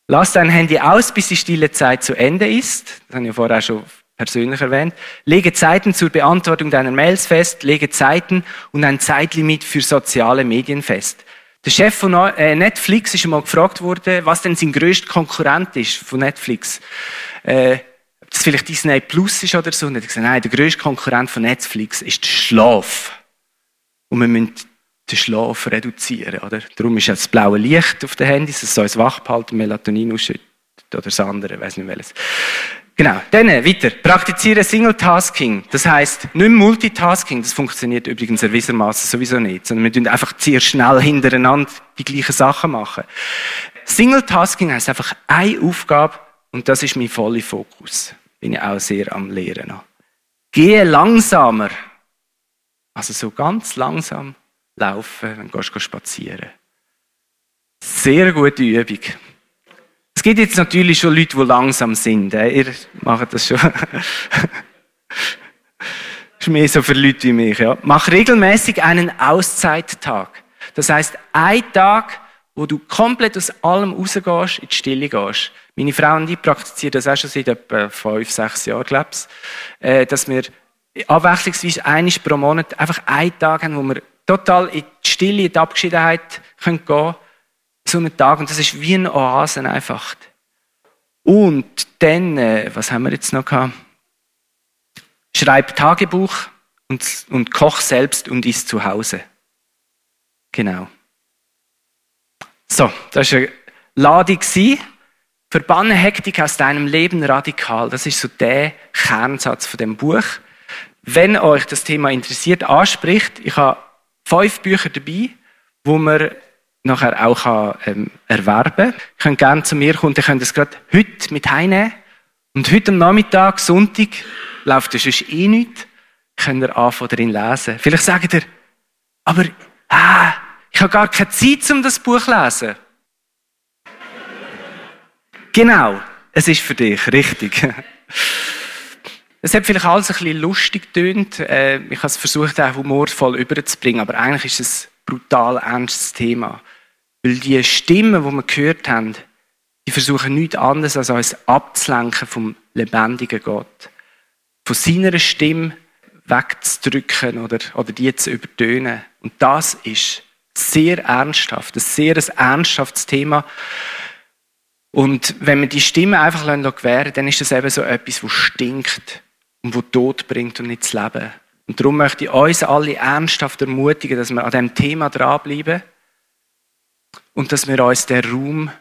Lass dein Handy aus, bis die stille Zeit zu Ende ist. Das habe ich ja vorher schon persönlich erwähnt. Lege Zeiten zur Beantwortung deiner Mails fest. Lege Zeiten und ein Zeitlimit für soziale Medien fest. Der Chef von äh, Netflix ist einmal gefragt worden, was denn sein größter Konkurrent ist von Netflix. Äh, ob das vielleicht Disney Plus ist oder so. Und er hat gesagt, nein, der größte Konkurrent von Netflix ist der Schlaf. Und wir müssen den Schlaf reduzieren. Oder? Darum ist das blaue Licht auf den Handys, das soll uns wach behalten, Melatonin ausschüttet oder das andere, ich weiß nicht welches. Genau, dann weiter. Praktiziere Single Tasking. Das heißt, nicht Multitasking, das funktioniert übrigens erwiesermaßen sowieso nicht, sondern wir tun einfach sehr schnell hintereinander die gleichen Sachen machen. Single Tasking heißt einfach eine Aufgabe und das ist mein voller Fokus. Bin ich auch sehr am Lehren. Gehe langsamer. Also so ganz langsam laufen, dann gehst du spazieren. Sehr gute Übung. Es gibt jetzt natürlich schon Leute, die langsam sind. Ihr macht das schon. das ist mehr so für Leute wie mich. Ja. Mach regelmäßig einen Auszeittag. Das heißt, ein Tag, wo du komplett aus allem rausgehst, in die Stille gehst. Meine Frau und ich praktizieren das auch schon seit etwa fünf, sechs Jahren, glaube ich, äh, dass wir abwechslungsweise einisch pro Monat einfach einen Tag haben, wo wir total in die Stille, in die Abgeschiedenheit gehen können, so einen Tag. Und das ist wie ein Oasen einfach. Und dann, äh, was haben wir jetzt noch gehabt? Schreib Tagebuch und, und koch selbst und isst zu Hause. Genau. So, das war eine Ladung. Verbanne Hektik aus deinem Leben radikal. Das ist so der Kernsatz von dem Buch. Wenn euch das Thema interessiert, anspricht, ich habe fünf Bücher dabei, wo man nachher auch kann, ähm, erwerben kann. Ihr könnt gerne zu mir kommen, ihr könnt das gerade heute mit heimnehmen. Und heute am Nachmittag, Sonntag, läuft das sonst eh nichts, könnt ihr anfangen darin lesen. Vielleicht sagt ihr, aber ah, ich habe gar keine Zeit, um das Buch zu lesen. Genau, es ist für dich, richtig. Es hat vielleicht alles ein bisschen lustig getönt. Äh, ich habe es versucht, auch humorvoll überzubringen, aber eigentlich ist es ein brutal ernstes Thema. Weil die Stimmen, die wir gehört haben, die versuchen nichts anderes, als uns abzulenken vom lebendigen Gott. Von seiner Stimme wegzudrücken oder, oder die zu übertönen. Und das ist sehr ernsthaft, ein sehr ernsthaftes Thema. Und wenn wir die Stimme einfach gewähren dann ist das eben so etwas, wo stinkt und wo Tod bringt und nicht das Leben. Und darum möchte ich uns alle ernsthaft ermutigen, dass wir an diesem Thema dranbleiben und dass wir uns den Raum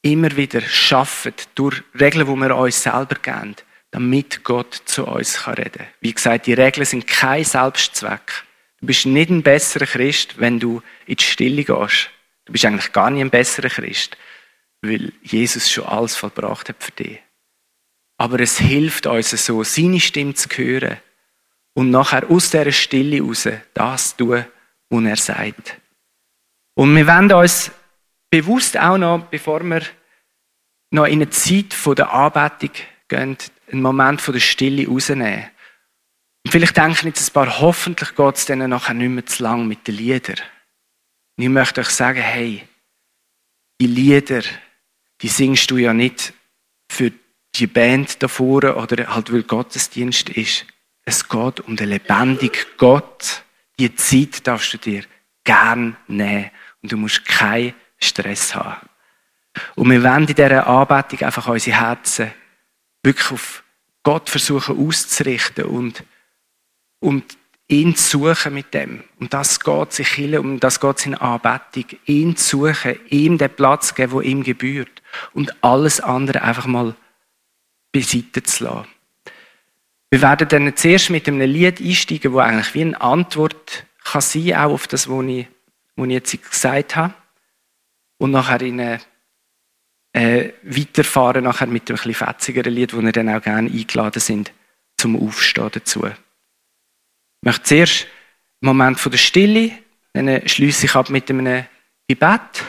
immer wieder schaffen, durch Regeln, die wir uns selber geben, damit Gott zu uns reden kann. Wie gesagt, die Regeln sind kein Selbstzweck. Du bist nicht ein besserer Christ, wenn du in die Stille gehst. Du bist eigentlich gar nicht ein besserer Christ, weil Jesus schon alles vollbracht hat für dich. Aber es hilft uns so, seine Stimme zu hören und nachher aus dieser Stille raus das tun, was er sagt. Und wir wollen uns bewusst auch noch, bevor wir noch in eine Zeit der Anbetung gehen, einen Moment der Stille rausnehmen. Und vielleicht denken jetzt ein paar, hoffentlich geht es denen nachher nicht mehr zu lang mit den Liedern. Und ich möchte euch sagen, hey, die Lieder, die singst du ja nicht für die Band davor oder halt weil Gottesdienst ist. Es geht um den lebendigen Gott. Die Zeit darfst du dir gern nehmen und du musst keinen Stress haben. Und wir wollen in dieser Anbetung einfach unsere Herzen wirklich auf Gott versuchen auszurichten und, und ihn zu suchen mit dem. Und das geht sich hin, um das geht in Anbetung. Ihn zu suchen, ihm den Platz geben, wo ihm gebührt. Und alles andere einfach mal beiseite zu lassen. Wir werden dann zuerst mit einem Lied einsteigen, wo eigentlich wie eine Antwort kann sein, auch auf das, was ich, was ich jetzt gesagt habe. Und nachher in eine äh, weiterfahren nachher mit einem etwas fetzigeren Lied, wo wir dann auch gerne eingeladen sind zum Aufstehen dazu. Ich möchte zuerst einen Moment von der Stille, dann schließe ich ab mit einem Gebet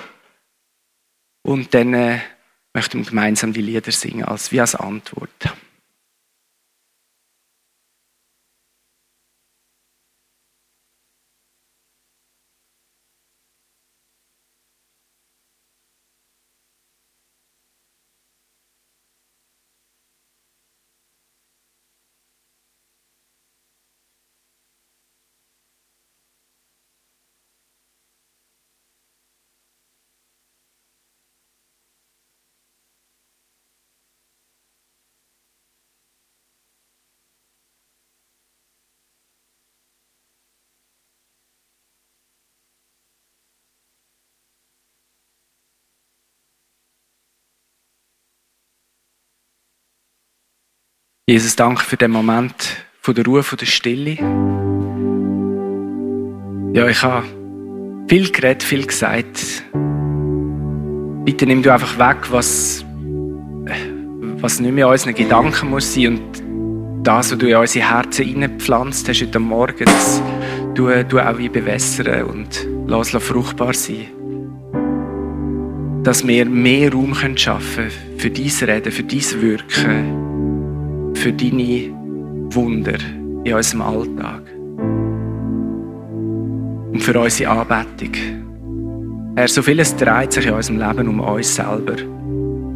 und dann äh, möchten wir gemeinsam die Lieder singen, als wie als Antwort. Jesus, danke für den Moment von der Ruhe, von der Stille. Ja, ich habe viel geredet, viel gesagt. Bitte nimm du einfach weg, was, was nicht mehr unseren Gedanken muss sein und das, was du in unsere Herzen hineingepflanzt hast heute Morgen, das du, du auch wie bewässern und lass fruchtbar sein. Dass wir mehr Raum schaffen können für dein Reden, für dein Wirken für deine Wunder in unserem Alltag und für unsere Anbetung. Herr, so vieles dreht sich in unserem Leben um uns selber.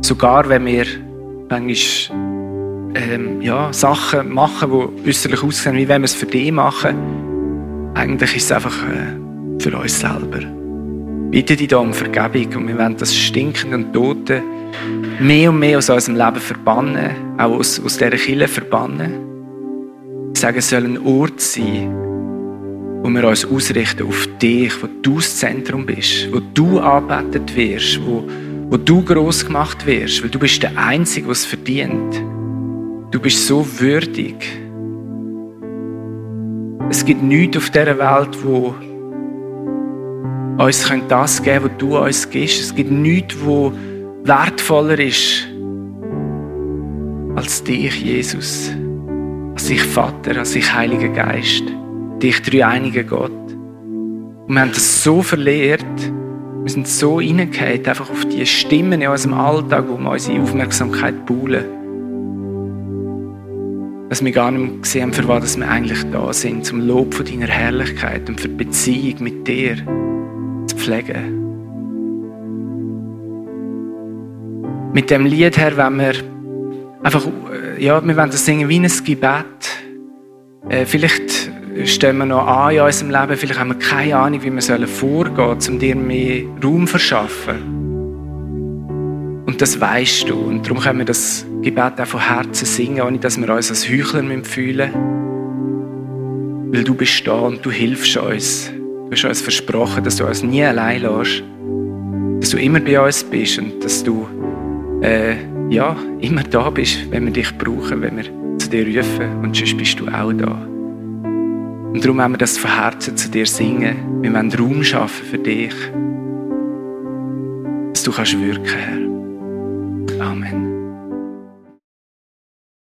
Sogar wenn wir manchmal ähm, ja, Sachen machen, die äußerlich aussehen, wie wenn wir es für dich machen, eigentlich ist es einfach äh, für uns selber. Bitte dich da um Vergebung und wir wollen das Stinkende und Tote mehr und mehr aus unserem Leben verbannen, auch aus, aus dieser Kille verbannen. Ich sage, es soll ein Ort sein, wo wir uns ausrichten auf dich, wo du das Zentrum bist, wo du anbetet wirst, wo, wo du groß gemacht wirst, weil du bist der Einzige, der es verdient. Du bist so würdig. Es gibt nichts auf dieser Welt, wo uns das geben kann, was du uns gibst. Es gibt nichts, wo wertvoller ist als dich, Jesus, als ich Vater, als ich Heiliger Geist, dich dreieiniger Gott. Und wir haben das so verlehrt, wir sind so reingehauen, einfach auf die Stimmen in unserem Alltag, wir unsere Aufmerksamkeit buhlen. dass wir gar nicht mehr sehen, für was wir eigentlich da sind, zum Lob von deiner Herrlichkeit und für die Beziehung mit dir zu pflegen. Mit dem Lied her, wenn wir einfach, äh, ja, wir wollen das singen wie ein Gebet. Äh, vielleicht stehen wir noch an in unserem Leben, vielleicht haben wir keine Ahnung, wie wir vorgehen sollen, um dir mehr Raum zu verschaffen. Und das weißt du. Und darum können wir das Gebet auch von Herzen singen, ohne dass wir uns als Heuchler fühlen. Weil du bist da und du hilfst uns. Du hast uns versprochen, dass du uns nie allein lässt. Dass du immer bei uns bist und dass du äh, ja, immer da bist, wenn wir dich brauchen, wenn wir zu dir rufen. Und sonst bist du auch da. Und darum wollen wir das von Herzen zu dir singen. Wir wollen Raum schaffen für dich, dass du kannst wirken, Herr. Amen.